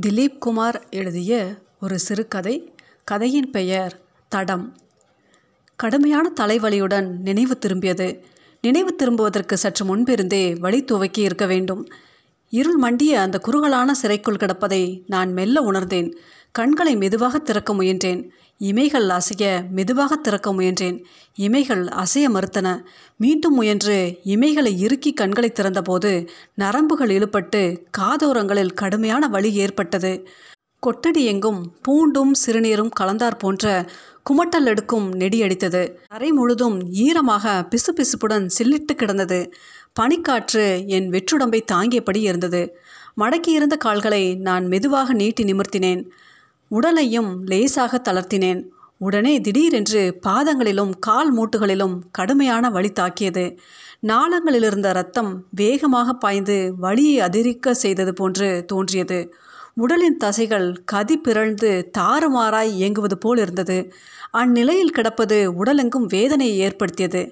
திலீப் குமார் எழுதிய ஒரு சிறுகதை. கதையின் பெயர் தடம். கடுமையான தலைவலியுடன் நினைவு திரும்பியது. நினைவு திரும்புவதற்கு சற்று முன்பிருந்தே வழி துவக்கி இருக்க வேண்டும். இருள் மண்டிய அந்த குறுகலான சிறைக்குள் கிடப்பதை நான் மெல்ல உணர்ந்தேன். கண்களை மெதுவாக திறக்க முயன்றேன். இமைகள் அசைய மெதுவாக திறக்க முயன்றேன். இமைகள் அசைய மறுத்தன. மீண்டும் முயன்று இமைகளை இறுக்கி கண்களை திறந்தபோது நரம்புகள் இழுபட்டு காதோரங்களில் கடுமையான வலி ஏற்பட்டது. கொட்டடி எங்கும் பூண்டும் சிறுநீரும் கலந்தார் போன்ற குமட்டல் எடுக்கும் நெடியடித்தது அறை முழுதும் ஈரமாக பிசுபிசுப்புடன் சில்லிட்டு கிடந்தது. பனிக்காற்று என் வெற்றுடம்பை தாங்கியபடி இருந்தது. மடக்கியிருந்த கால்களை நான் மெதுவாக நீட்டி நிமிர்த்தினேன். உடலையும் லேசாக தளர்த்தினேன். உடனே திடீரென்று பாதங்களிலும் கால் மூட்டுகளிலும் கடுமையான வழி தாக்கியது. நாளங்களிலிருந்த ரத்தம் வேகமாக பாய்ந்து வலியை அதிரிக்க செய்தது போன்று தோன்றியது. உடலின் தசைகள் கதி பிறழ்ந்து தாறுமாறாய் இயங்குவது போல் இருந்தது. அந்நிலையில் கிடப்பது உடலெங்கும் வேதனையை ஏற்படுத்தியது.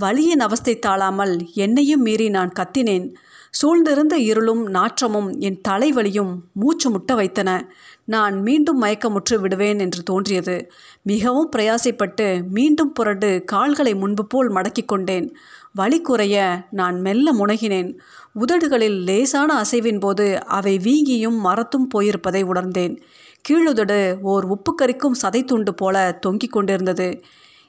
வலியின் அவஸ்தை தாழாமல் என்னையும் மீறி நான் கத்தினேன். சூழ்ந்திருந்த இருளும் நாற்றமும் என் தலைவலியும் மூச்சு முட்ட வைத்தன. நான் மீண்டும் மயக்கமுற்று விடுவேன் என்று தோன்றியது. மிகவும் பிரயாசைப்பட்டு மீண்டும் புரண்டு கால்களை முன்பு போல் மடக்கிக் கொண்டேன். வலி குறைய நான் மெல்ல முனகினேன். உதடுகளில் லேசான அசைவின் போது அவை வீங்கியும் மரத்தும் போயிருப்பதை உணர்ந்தேன். கீழுதடு ஓர் உப்பு கறிக்கும் சதை துண்டு போல தொங்கிக் கொண்டிருந்தது.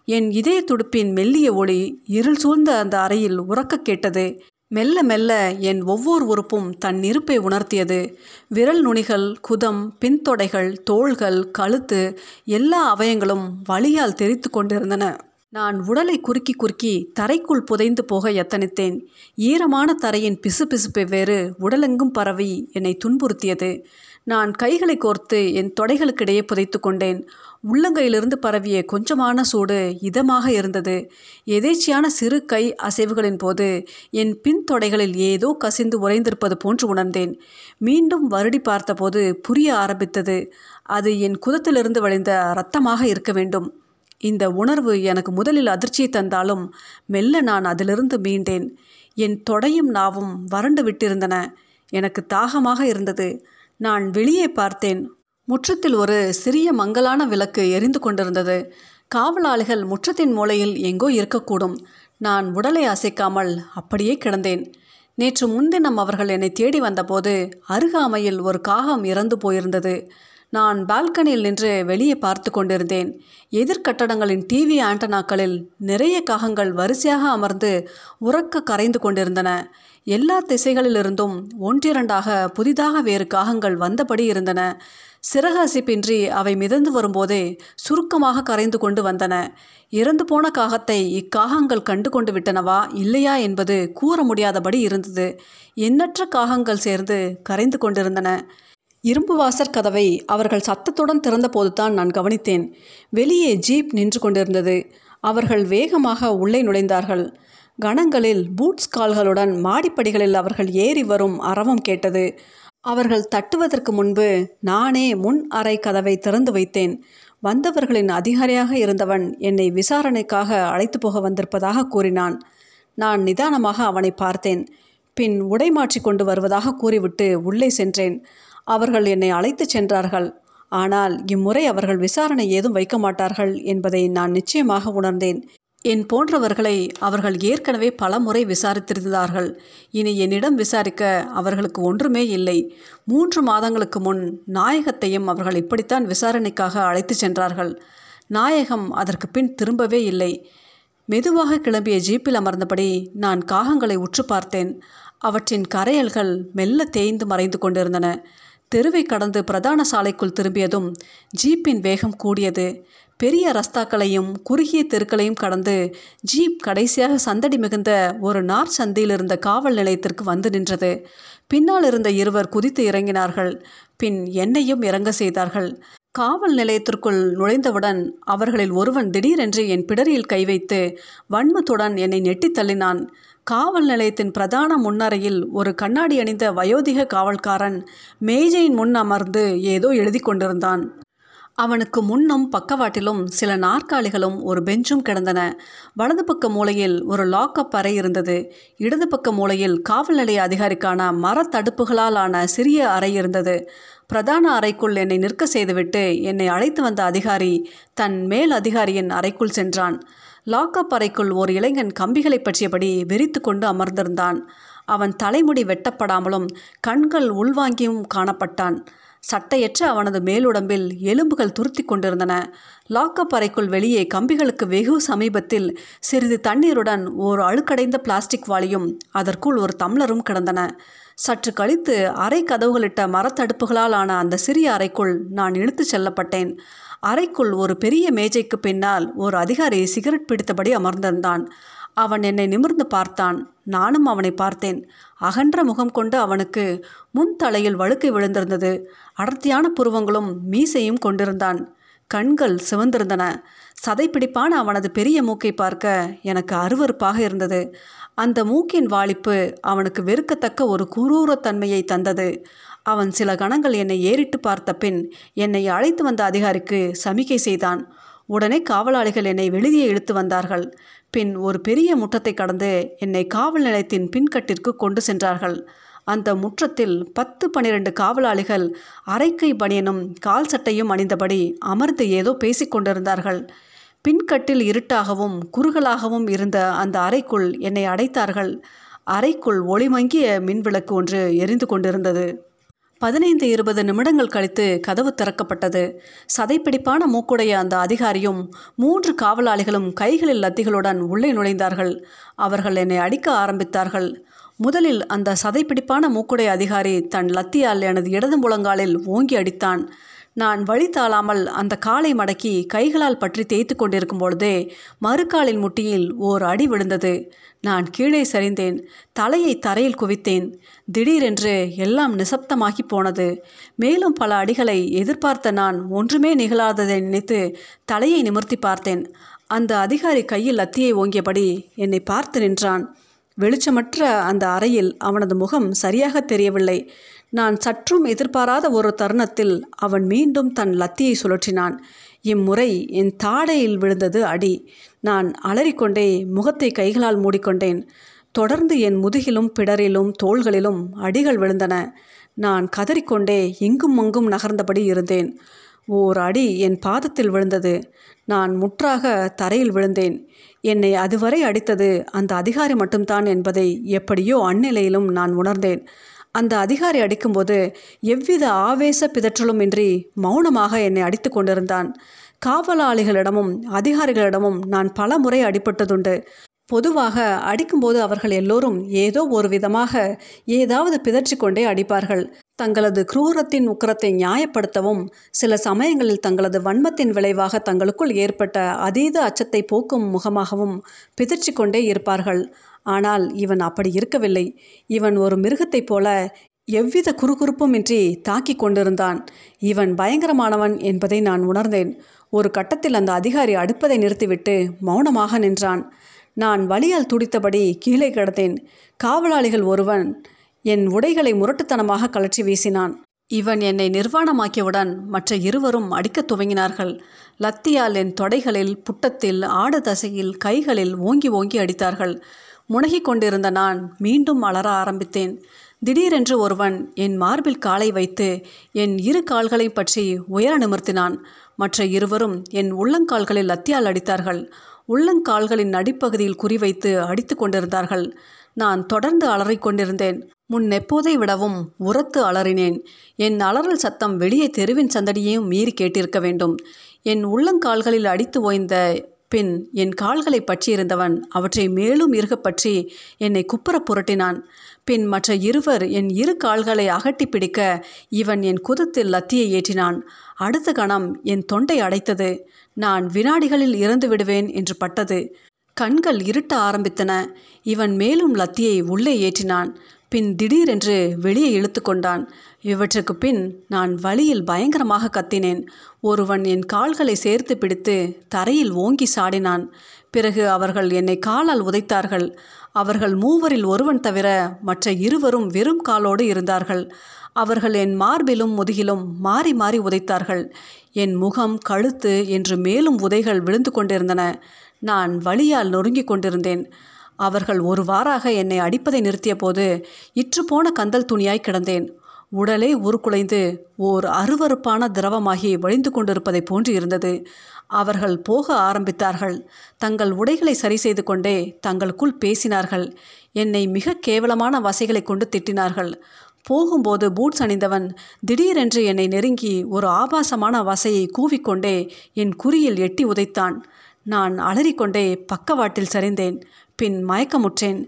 என் இதய துடுப்பின் மெல்லிய ஒளி இருள் சூழ்ந்த அந்த அறையில் உறக்க கேட்டது. மெல்ல மெல்ல என் ஒவ்வொரு உறுப்பும் தன் இருப்பை உணர்த்தியது. விரல் நுனிகள் குதம் பின்தொடைகள் தோள்கள் கழுத்து எல்லா அவயங்களும் வழியால் தெரித்து கொண்டிருந்தன. நான் உடலை குறுக்கி குறுக்கி தரைக்குள் புதைந்து போக எத்தனித்தேன் ஈரமான தரையின் பிசுபிசுப்பை வேறு உடலெங்கும் பரவி என்னை துன்புறுத்தியது. நான் கைகளை கோர்த்து என் தொடைகளுக்கிடையே புதைத்து கொண்டேன் உள்ளங்கையிலிருந்து பரவிய கொஞ்சமான சூடு இதமாக இருந்தது. எதேச்சியான சிறு கை அசைவுகளின் போது என் பின்தொடைகளில் ஏதோ கசிந்து உறைந்திருப்பது போன்று உணர்ந்தேன். மீண்டும் வருடி பார்த்தபோது புரிய ஆரம்பித்தது. அது என் குதத்திலிருந்து வழிந்த இரத்தமாக இருக்க வேண்டும். இந்த உணர்வு எனக்கு முதலில் அதிர்ச்சியை தந்தாலும் மெல்ல நான் அதிலிருந்து மீண்டேன். என் தொடையும் நாவும் வறண்டு விட்டிருந்தன. எனக்கு தாகமாக இருந்தது. நான் வெளியே பார்த்தேன். முற்றத்தில் ஒரு சிறிய மங்கலான விளக்கு எரிந்து கொண்டிருந்தது. காவலாளிகள் முற்றத்தின் மூலையில் எங்கோ இருக்கக்கூடும். நான் உடலை அசைக்காமல் அப்படியே கிடந்தேன். நேற்று முன்தினம் அவர்கள் என்னை தேடி வந்தபோது அருகாமையில் ஒரு காகம் இறந்து போயிருந்தது. நான் பால்கனியில் நின்று வெளியே பார்த்து கொண்டிருந்தேன். எதிர்கட்டடங்களின் டிவி ஆண்டனாக்களில் நிறைய காகங்கள் வரிசையாக அமர்ந்து உறக்க கரைந்து கொண்டிருந்தன. எல்லா திசைகளிலிருந்தும் ஒன்றிரண்டாக புதிதாக வேறு காகங்கள் வந்தபடி இருந்தன. சிறகசிப்பின்றி அவை மிதந்து வரும்போதே சுருக்கமாக கரைந்து கொண்டு வந்தன. இறந்து போன காகத்தை இக்காகங்கள் கண்டு கொண்டு விட்டனவா இல்லையா என்பது கூற முடியாதபடி இருந்தது. எண்ணற்ற காகங்கள் சேர்ந்து கரைந்து கொண்டிருந்தன. இரும்பு வாசற் கதவை அவர்கள் சத்தத்துடன் திறந்தபோதுதான் நான் கவனித்தேன். வெளியே ஜீப் நின்று கொண்டிருந்தது. அவர்கள் வேகமாக உள்ளே நுழைந்தார்கள். கணங்களில் பூட்ஸ் கால்களுடன் மாடிப்படிகளில் அவர்கள் ஏறி வரும் அரவம் கேட்டது. அவர்கள் தட்டுவதற்கு முன்பு நானே முன் அறை கதவை திறந்து வைத்தேன். வந்தவர்களின் அதிகாரியாக இருந்தவன் என்னை விசாரணைக்காக அழைத்து போக வந்திருப்பதாக கூறினான். நான் நிதானமாக அவனை பார்த்தேன். பின் உடை மாற்றி கொண்டு வருவதாக கூறிவிட்டு உள்ளே சென்றேன். அவர்கள் என்னை அழைத்துச் சென்றார்கள். ஆனால் இம்முறை அவர்கள் விசாரணை ஏதும் வைக்க மாட்டார்கள் என்பதை நான் நிச்சயமாக உணர்ந்தேன். என் போன்றவர்களை அவர்கள் ஏற்கனவே பல முறை விசாரித்திருந்தார்கள். இனி என்னிடம் விசாரிக்க அவர்களுக்கு ஒன்றுமே இல்லை. மூன்று மாதங்களுக்கு முன் நாயகத்தையும் அவர்கள் இப்படித்தான் விசாரணைக்காக அழைத்து சென்றார்கள். நாயகம் அதற்கு பின் திரும்பவே இல்லை. மெதுவாக கிளம்பிய ஜீப்பில் அமர்ந்தபடி நான் காகங்களை உற்று பார்த்தேன். அவற்றின் கரையல்கள் மெல்ல தேய்ந்து மறைந்து கொண்டிருந்தன. தெருவை கடந்து பிரதான சாலைக்குள் திரும்பியதும் ஜீப்பின் வேகம் கூடியது. பெரிய ரஸ்தாக்களையும் குறுகிய தெருக்களையும் கடந்து ஜீப் கடைசியாக சந்தடி மிகுந்த ஒரு நார் சந்தியில் இருந்த காவல் நிலையத்திற்கு வந்து நின்றது. பின்னால் இருந்த இருவர் குதித்து இறங்கினார்கள். பின் என்னையும் இறங்க செய்தார்கள். காவல் நிலையத்திற்குள் நுழைந்தவுடன் அவர்களில் ஒருவன் திடீரென்று என் பிடரியில் கை வைத்து வன்மத்துடன் என்னை நெட்டித் தள்ளினான். காவல் நிலையத்தின் பிரதான முன்னறையில் ஒரு கண்ணாடி அணிந்த வயோதிக காவல்காரன் மேஜையின் முன் அமர்ந்து ஏதோ எழுதி கொண்டிருந்தான். அவனுக்கு முன்னும் பக்கவாட்டிலும் சில நாற்காலிகளும் ஒரு பெஞ்சும் கிடந்தன. வலது பக்க மூலையில் ஒரு லாக்அப் அறை இருந்தது. இடது பக்க மூலையில் காவல் நிலைய அதிகாரிக்கான மரத்தடுப்புகளால் ஆன சிறிய அறை இருந்தது. பிரதான அறைக்குள் என்னை நிற்க செய்துவிட்டு என்னை அழைத்து வந்த அதிகாரி தன் மேல் அதிகாரியின் அறைக்குள் சென்றான். லாக்அப் அறைக்குள் ஒரு இளைஞன் கம்பிகளை பற்றியபடி வெறித்து கொண்டு அமர்ந்திருந்தான். அவன் தலைமுடி வெட்டப்படாமலும் கண்கள் உள்வாங்கியும் காணப்பட்டான். சட்டையற்ற அவனது மேலுடம்பில் எலும்புகள் துருத்தி கொண்டிருந்தன. லாக்கப் அறைக்குள் வெளியே கம்பிகளுக்கு வெகு சமீபத்தில் சிறிது தண்ணீருடன் ஓர் அழுக்கடைந்த பிளாஸ்டிக் வாளியும் அதற்குள் ஒரு தம்ளரும் கிடந்தன. சற்று கழித்து அறை கதவுகளிட்ட மரத்தடுப்புகளால் ஆன அந்த சிறிய அறைக்குள் நான் இழுத்துச் செல்லப்பட்டேன். அறைக்குள் ஒரு பெரிய மேஜைக்கு பின்னால் ஒரு அதிகாரி சிகரெட் பிடித்தபடி அமர்ந்திருந்தான். அவன் என்னை நிமிர்ந்து பார்த்தான். நானும் அவனை பார்த்தேன். அகன்ற முகம் கொண்டு அவனுக்கு முன் தலையில் வழுக்கை விழுந்திருந்தது. அடர்த்தியான புருவங்களும் மீசையும் கொண்டிருந்தான். கண்கள் சிவந்திருந்தன. சதைப்பிடிப்பான அவனது பெரிய மூக்கை பார்க்க எனக்கு அருவருப்பாக இருந்தது. அந்த மூக்கின் வாளிப்பு அவனுக்கு வெறுக்கத்தக்க ஒரு குரூரத்தன்மையை தந்தது. அவன் சில கணங்கள் என்னை ஏறிட்டு பார்த்த பின் என்னை அழைத்து வந்த அதிகாரிக்கு சமிக்கை செய்தான். உடனே காவலாளிகள் என்னை வெளியே இழுத்து வந்தார்கள். பின் ஒரு பெரிய முட்டத்தை கடந்து என்னை காவல் நிலையத்தின் பின்கட்டிற்கு கொண்டு சென்றார்கள். அந்த முற்றத்தில் பத்து பனிரெண்டு காவலாளிகள் அரைக்கை பனியனும் கால் சட்டையும் அணிந்தபடி அமர்ந்து ஏதோ பேசிக்கொண்டிருந்தார்கள் பின்கட்டில் இருட்டாகவும் குறுகலாகவும் இருந்த அந்த அறைக்குள் என்னை அடைத்தார்கள். அறைக்குள் ஒளிமங்கிய மின்விளக்கு ஒன்று எரிந்து கொண்டிருந்தது. பதினைந்து இருபது நிமிடங்கள் கழித்து கதவு திறக்கப்பட்டது. சதைப்பிடிப்பான மூக்குடைய அந்த அதிகாரியும் மூன்று காவலாளிகளும் கைகளில் லத்திகளுடன் உள்ளே நுழைந்தார்கள். அவர்கள் என்னை அடிக்க ஆரம்பித்தார்கள். முதலில் அந்த சதைப்பிடிப்பான மூக்குடை அதிகாரி தன் லத்தியால் எனது இடது முழங்காலில் ஓங்கி அடித்தான். நான் வழி தாளாமல் அந்த காலை மடக்கி கைகளால் பற்றி தேய்த்து கொண்டிருக்கும் பொழுதே மறுகாலின் முட்டியில் ஓர் அடி விழுந்தது. நான் கீழே சரிந்தேன். தலையை தரையில் குவித்தேன். திடீரென்று எல்லாம் நிசப்தமாகி போனது. மேலும் பல அடிகளை எதிர்பார்த்த நான் ஒன்றுமே நிகழாததை நினைத்து தலையை நிமிர்த்தி பார்த்தேன். அந்த அதிகாரி கையில் லத்தியை ஓங்கியபடி என்னை பார்த்து நின்றான். வெளிச்சமற்ற அந்த அறையில் அவனது முகம் சரியாக தெரியவில்லை. நான் சற்றும் எதிர்பாராத ஒரு தருணத்தில் அவன் மீண்டும் தன் லத்தியை சுழற்றினான். இம்முறை என் தாடையில் விழுந்தது அடி. நான் அலறிக்கொண்டே முகத்தை கைகளால் மூடிக்கொண்டேன். தொடர்ந்து என் முதுகிலும் பிடரிலும் தோள்களிலும் அடிகள் விழுந்தன. நான் கதறிக்கொண்டே இங்கும் அங்கும் நகர்ந்தபடி இருந்தேன். ஓர் அடி என் பாதத்தில் விழுந்தது. நான் முற்றாக தரையில் விழுந்தேன். என்னை அதுவரை அடித்தது அந்த அதிகாரி மட்டும்தான் என்பதை எப்படியோ அந்நிலையிலும் நான் உணர்ந்தேன். அந்த அதிகாரி அடிக்கும்போது எவ்வித ஆவேச பிதற்றலும் இன்றி மௌனமாக என்னை அடித்து கொண்டிருந்தான். காவலாளிகளிடமும் அதிகாரிகளிடமும் நான் பல முறை அடிபட்டதுண்டு. பொதுவாக அடிக்கும்போது அவர்கள் எல்லோரும் ஏதோ ஒரு விதமாக ஏதாவது பிதற்றி கொண்டே அடிப்பார்கள். தங்களது குரூரத்தின் உக்கரத்தை நியாயப்படுத்தவும் சில சமயங்களில் தங்களது வன்மத்தின் விளைவாக தங்களுக்குள் ஏற்பட்ட அதீத அச்சத்தை போக்கும் முகமாகவும் பிதற்றி கொண்டே இருப்பார்கள். ஆனால் இவன் அப்படி இருக்கவில்லை. இவன் ஒரு மிருகத்தைப் போல எவ்வித குறுகுறுப்புமின்றி தாக்கி கொண்டிருந்தான். இவன் பயங்கரமானவன் என்பதை நான் உணர்ந்தேன். ஒரு கட்டத்தில் அந்த அதிகாரி அடுப்பதை நிறுத்திவிட்டு மௌனமாக நின்றான். நான் வழியால் துடித்தபடி கீழே கிடந்தேன். காவலாளிகள் ஒருவன் என் உடைகளை முரட்டுத்தனமாக கலற்றி வீசினான். இவன் என்னை நிர்வாணமாக்கியவுடன் மற்ற இருவரும் அடிக்கத் துவங்கினார்கள். லத்தியால் என் தொடைகளில் புட்டத்தில் ஆடு தசையில் கைகளில் ஓங்கி ஓங்கி அடித்தார்கள். முனகிக் கொண்டிருந்த நான் மீண்டும் அலற ஆரம்பித்தேன். திடீரென்று ஒருவன் என் மார்பில் காலை வைத்து என் இரு கால்களை பற்றி உயர நிமிர்த்தினான். மற்ற இருவரும் என் உள்ளங்கால்களில் லத்தியால் அடித்தார்கள். உள்ளங்கால்களின் அடிப்பகுதியில் குறிவைத்து அடித்து கொண்டிருந்தார்கள். நான் தொடர்ந்து அலறிக்கொண்டிருந்தேன் முன் எப்போதை விடவும் உரத்து அலறினேன். என் அலறல் சத்தம் வெளியே தெருவின் சந்தடியையும் மீறி கேட்டிருக்க வேண்டும். என் உள்ளங்கால்களில் அடித்து ஓய்ந்த பின் என் கால்களை பற்றியிருந்தவன் அவற்றை மேலும் இருகப் பற்றி என்னை குப்புற புரட்டினான். பின் மற்ற இருவர் என் இரு கால்களை அகட்டி பிடிக்க இவன் என் குதத்தில் லத்தியை ஏற்றினான். அடுத்த கணம் என் தொண்டை அடைத்தது. நான் வினாடிகளில் இறந்து விடுவேன் என்று பட்டது. கண்கள் இருட்ட ஆரம்பித்தன. இவன் மேலும் லத்தியை உள்ளே ஏற்றினான். பின் திடீரென்று வெளியே இழுத்து கொண்டான். இவற்றுக்கு பின் நான் வழியில் பயங்கரமாக கத்தினேன். ஒருவன் என் கால்களை சேர்த்து பிடித்து தரையில் ஓங்கி சாடினான். பிறகு அவர்கள் என்னை காலால் உதைத்தார்கள். அவர்கள் மூவரில் ஒருவன் தவிர மற்ற இருவரும் வெறும் காலோடு இருந்தார்கள். அவர்கள் என் மார்பிலும் முதுகிலும் மாறி மாறி உதைத்தார்கள். என் முகம் கழுத்து என்று மேலும் உதைகள் விழுந்து கொண்டிருந்தன. நான் வழியால் நொறுங்கிக் கொண்டிருந்தேன். அவர்கள் ஒரு வாராக என்னை அடிப்பதை நிறுத்திய போது இற்றுப்போன கந்தல் துணியாய் கிடந்தேன். உடலே உருக்குலைந்து ஓர் அருவருப்பான திரவமாகி வழிந்து கொண்டிருப்பதை போன்று இருந்தது. அவர்கள் போக ஆரம்பித்தார்கள். தங்கள் உடைகளை சரி செய்து கொண்டே தங்களுக்குள் பேசினார்கள். என்னை மிக கேவலமான வசைகளை கொண்டு திட்டினார்கள். போகும்போது பூட்ஸ் அணிந்தவன் திடீரென்று என்னை நெருங்கி ஒரு ஆபாசமான வசையை கூவிக்கொண்டே என் குறியில் எட்டி உதைத்தான். நான் அலறிக்கொண்டே பக்கவாட்டில் சரிந்தேன். பின் மயக்கமுற்றேன்.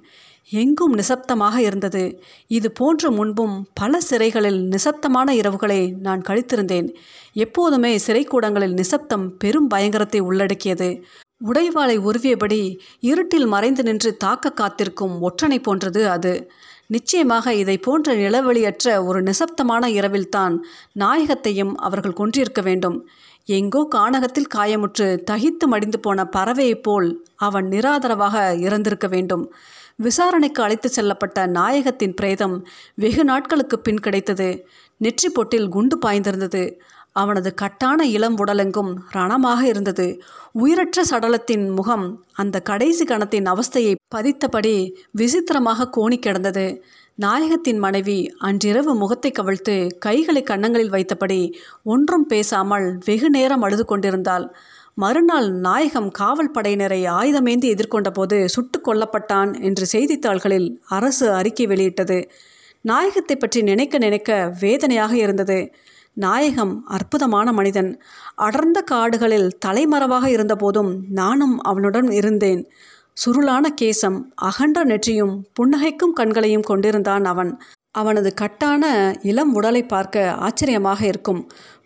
எங்கும் நிசப்தமாக இருந்தது. இது போன்று முன்பும் பல சிறைகளில் நிசப்தமான இரவுகளை நான் கழித்திருந்தேன். எப்போதுமே சிறைக்கூடங்களில் நிசப்தம் பெரும் பயங்கரத்தை உள்ளடக்கியது. உடைவாளை உருவியபடி இருட்டில் மறைந்து நின்று தாக்க காத்திருக்கும் ஒற்றனை போன்றது அது. நிச்சயமாக இதை போன்ற நிலவெளியற்ற ஒரு நிசப்தமான இரவில்தான் நாயகத்தையும் அவர்கள் கொன்றிருக்க வேண்டும். எங்கோ கானகத்தில் காயமுற்று தகித்து மடிந்து போன பறவையைப் போல் அவன் நிராதரவாக இறந்திருக்க வேண்டும். விசாரணைக்கு அழைத்து செல்லப்பட்ட நாயகத்தின் பிரேதம் வெகு நாட்களுக்கு பின் கிடைத்தது. நெற்றி பொட்டில் குண்டு பாய்ந்திருந்தது. அவனது கட்டான இளம் உடலெங்கும் ரணமாக இருந்தது. உயிரற்ற சடலத்தின் முகம் அந்த கடைசி கணத்தின் அவஸ்தையை பதித்தபடி விசித்திரமாக கோணி கிடந்தது. நாயகத்தின் மனைவி அன்றிரவு முகத்தை கவிழ்த்து கைகளை கன்னங்களில் வைத்தபடி ஒன்றும் பேசாமல் வெகு நேரம் அழுது கொண்டிருந்தாள். மறுநாள் நாயகம் காவல் படையினரை ஆயுதமேந்தி எதிர்கொண்ட போது சுட்டு கொல்லப்பட்டான் என்று செய்தித்தாள்களில் அரசு அறிக்கை வெளியிட்டது. நாயகத்தை பற்றி நினைக்க நினைக்க வேதனையாக இருந்தது. நாயகம் அற்புதமான மனிதன். அடர்ந்த காடுகளில் தலைமறைவாக இருந்தபோதும் நானும் அவனுடன் இருந்தேன். சுருளான கேசம் அகன்ற நெற்றியும் புன்னகைக்கும் கண்களையும் கொண்டிருந்தான் அவன். அவனது கட்டான இளம் உடலை பார்க்க ஆச்சரியமாக இருக்கும்.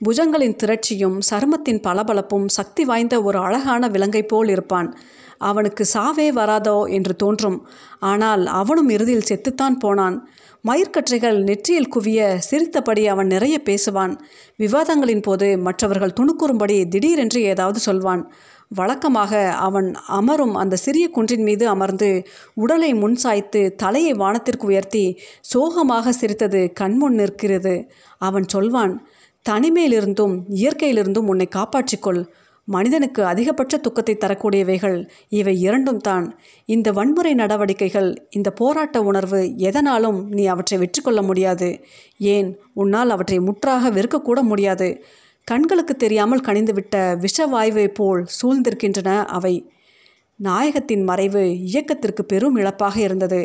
புஜங்களின் திரட்சியும் சருமத்தின் பளபளப்பும் சக்தி வாய்ந்த ஒரு அழகான விலங்கை போல் இருப்பான். அவனுக்கு சாவே வராதோ என்று தோன்றும். ஆனால் அவனும் இறுதியில் செத்துத்தான் போனான். மயிர்கற்றைகள் நெற்றியில் குவிய சிரித்தபடி அவன் நிறைய பேசுவான். விவாதங்களின் போது மற்றவர்கள் துணுக்குறும்படி திடீரென்று ஏதாவது சொல்வான். வழக்கமாக அவன் அமரும் அந்த சிறிய குன்றின் மீது அமர்ந்து உடலை முன் சாய்த்து தலையை வானத்திற்கு உயர்த்தி சோகமாக சிரித்தது கண்முன் நிற்கிறது. அவன் சொல்வான் தனிமையிலிருந்தும் இயற்கையிலிருந்தும் உன்னை காப்பாற்றிக்கொள். மனிதனுக்கு அதிகபட்ச துக்கத்தை தரக்கூடியவைகள் இவை இரண்டும் தான். இந்த வன்முறை நடவடிக்கைகள் இந்த போராட்ட உணர்வு எதனாலும் நீ அவற்றை வெற்றி கொள்ள முடியாது. ஏன்? உன்னால் அவற்றை முற்றாக வெறுக்கக்கூட முடியாது. கண்களுக்கு தெரியாமல் கனிந்துவிட்ட விஷவாயுவை போல் சூழ்ந்திருக்கின்றன அவை. நாயகத்தின் மறைவு இயக்கத்திற்கு பெரும் இழப்பாக இருந்தது.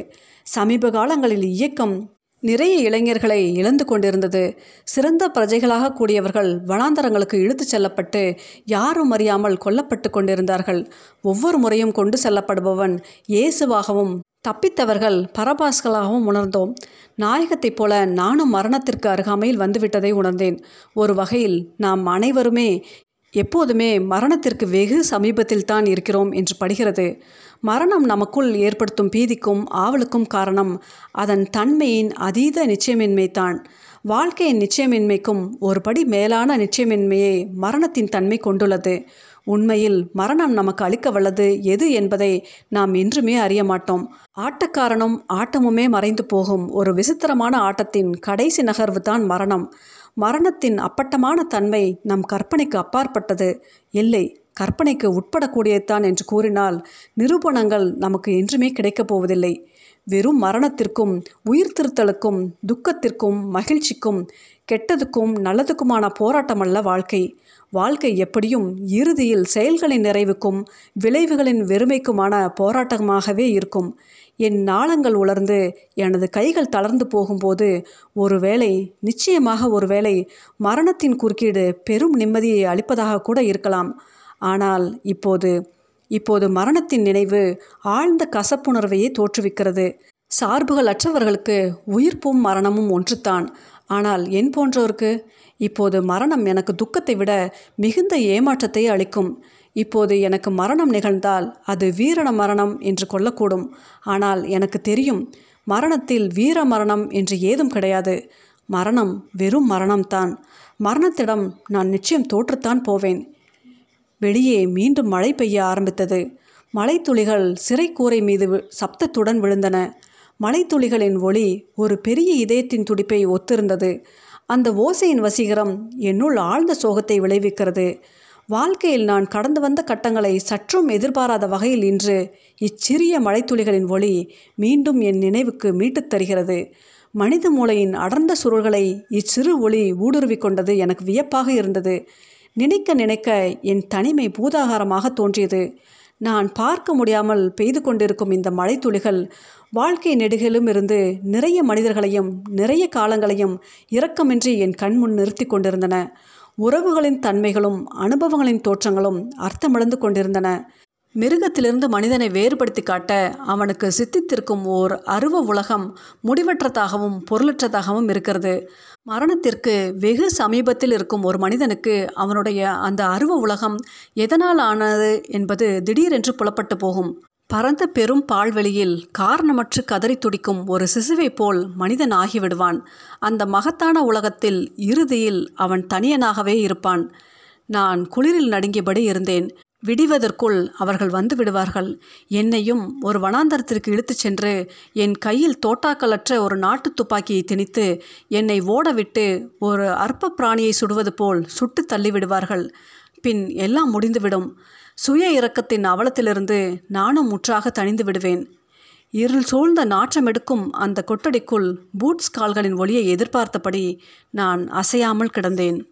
சமீப காலங்களில் இயக்கம் நிறைய இளைஞர்களை இழந்து கொண்டிருந்தது. சிறந்த பிரஜைகளாக கூடியவர்கள் வனாந்தரங்களுக்கு இழுத்துச் செல்லப்பட்டு யாரும் அறியாமல் கொல்லப்பட்டு கொண்டிருந்தார்கள். ஒவ்வொரு முறையும் கொண்டு செல்லப்படுபவன் இயேசுவாகவும் தப்பித்தவர்கள் பரபாஸ்களாகவும் உணர்ந்தோம். நாயகத்தைப் போல நானும் மரணத்திற்கு அருகாமையில் வந்துவிட்டதை உணர்ந்தேன். ஒரு வகையில் நாம் அனைவருமே எப்போதுமே மரணத்திற்கு வெகு சமீபத்தில் தான் இருக்கிறோம் என்று படுகிறது. மரணம் நமக்குள் ஏற்படுத்தும் பீதிக்கும் ஆவலுக்கும் காரணம் அதன் தன்மையின் அதீத நிச்சயமின்மை தான் வாழ்க்கையின் நிச்சயமின்மைக்கும் ஒரு படி மேலான நிச்சயமின்மையை மரணத்தின் தன்மை கொண்டுள்ளது. உண்மையில் மரணம் நமக்கு அளிக்க வல்லது எது என்பதை நாம் என்றுமே அறிய மாட்டோம். ஆட்டக்காரனும் ஆட்டமுமே மறைந்து போகும் ஒரு விசித்திரமான ஆட்டத்தின் கடைசி நகர்வு தான் மரணம். மரணத்தின் அப்பட்டமான தன்மை நம் கற்பனைக்கு அப்பாற்பட்டது. இல்லை கற்பனைக்கு உட்படக்கூடியதுதான் என்று கூறினால் நிரூபணங்கள் நமக்கு என்றுமே கிடைக்கப் போவதில்லை. வெறும் மரணத்திற்கும் உயிர்த்திருத்தலுக்கும் துக்கத்திற்கும் மகிழ்ச்சிக்கும் கெட்டதுக்கும் நல்லதுக்குமான போராட்டமல்ல வாழ்க்கை. வாழ்க்கை எப்படியும் இறுதியில் செயல்களின் நிறைவுக்கும் விளைவுகளின் வெறுமைக்குமான போராட்டமாகவே இருக்கும். என் நாளங்கள் உலர்ந்து எனது கைகள் தளர்ந்து போகும்போது ஒருவேளை நிச்சயமாக ஒருவேளை மரணத்தின் குறுக்கீடு பெரும் நிம்மதியை அளிப்பதாக கூட இருக்கலாம். ஆனால் இப்போது இப்போது மரணத்தின் நினைவு ஆழ்ந்த கசப்புணர்வையே தோற்றுவிக்கிறது. சார்புகள் அற்றவர்களுக்கு உயிர்ப்பும் மரணமும் ஒன்றுத்தான் ஆனால் என் போன்றோருக்கு? இப்போது மரணம் எனக்கு துக்கத்தை விட மிகுந்த ஏமாற்றத்தை அளிக்கும். இப்போது எனக்கு மரணம் நிகழ்ந்தால் அது வீரண மரணம் என்று கொள்ளக்கூடும். ஆனால் எனக்கு தெரியும் மரணத்தில் வீர மரணம் என்று ஏதும் கிடையாது. மரணம் வெறும் மரணம்தான். மரணத்திடம் நான் நிச்சயம் தோற்றுத்தான் போவேன். வெளியே மீண்டும் மழை பெய்ய ஆரம்பித்தது. மலைத்துளிகள் சிறைக்கூரை மீது சப்தத்துடன் விழுந்தன. மலைத்துளிகளின் ஒளி ஒரு பெரிய இதயத்தின் துடிப்பை ஒத்திருந்தது. அந்த ஓசையின் வசீகரம் என்னுள் ஆழ்ந்த சோகத்தை விளைவிக்கிறது. வாழ்க்கையில் நான் கடந்து வந்த கட்டங்களை சற்றும் எதிர்பாராத வகையில் இன்று இச்சிறிய மழைத்துளிகளின் ஒளி மீண்டும் என் நினைவுக்கு மீட்டுத் தருகிறது. மனித மூளையின் அடர்ந்த சுருள்களை இச்சிறு ஒளி ஊடுருவிக் கொண்டது எனக்கு வியப்பாக இருந்தது. நினைக்க நினைக்க என் தனிமை பூதாகாரமாக தோன்றியது. நான் பார்க்க முடியாமல் பெய்து கொண்டிருக்கும் இந்த மழைத்துளிகள் வாழ்க்கை நெடுகிலும் இருந்து நிறைய மனிதர்களையும் நிறைய காலங்களையும் இரக்கமின்றி என் கண்முன் நிறுத்தி கொண்டிருந்தன. உறவுகளின் தன்மைகளும் அனுபவங்களின் தோற்றங்களும் அர்த்தமிழந்து கொண்டிருந்தன. மிருகத்திலிருந்து மனிதனை வேறுபடுத்தி காட்ட அவனுக்கு சித்தித்திருக்கும் ஓர் அருவ உலகம் முடிவற்றதாகவும் பொருளற்றதாகவும் இருக்கிறது. மரணத்திற்கு வெகு சமீபத்தில் இருக்கும் ஒரு மனிதனுக்கு அவனுடைய அந்த அருவ உலகம் எதனால் ஆனது என்பது திடீரென்று புலப்பட்டு போகும். பரந்த பெரும் பால்வெளியில் காரணமற்று கதறி துடிக்கும் ஒரு சிசுவை போல் மனிதன் ஆகிவிடுவான். அந்த மகத்தான உலகத்தில் இறுதியில் அவன் தனியனாகவே இருப்பான். நான் குளிரில் நடுங்கியபடி இருந்தேன். விடிவதற்குள் அவர்கள் வந்து விடுவார்கள். என்னையும் ஒரு வனாந்தரத்திற்கு இழுத்துச் சென்று என் கையில் தோட்டாக்களற்ற ஒரு நாட்டு துப்பாக்கியை திணித்து என்னை ஓடவிட்டு ஒரு அற்ப பிராணியை சுடுவது போல் சுட்டு தள்ளிவிடுவார்கள். பின் எல்லாம் முடிந்துவிடும். சுய இரக்கத்தின் அவலத்திலிருந்து நானும் முற்றாக தணிந்து விடுவேன். இருள் சூழ்ந்த நாற்றம் எடுக்கும் அந்த கொட்டடிக்குள் பூட்ஸ் கால்களின் ஒளியை எதிர்பார்த்தபடி நான் அசையாமல் கிடந்தேன்.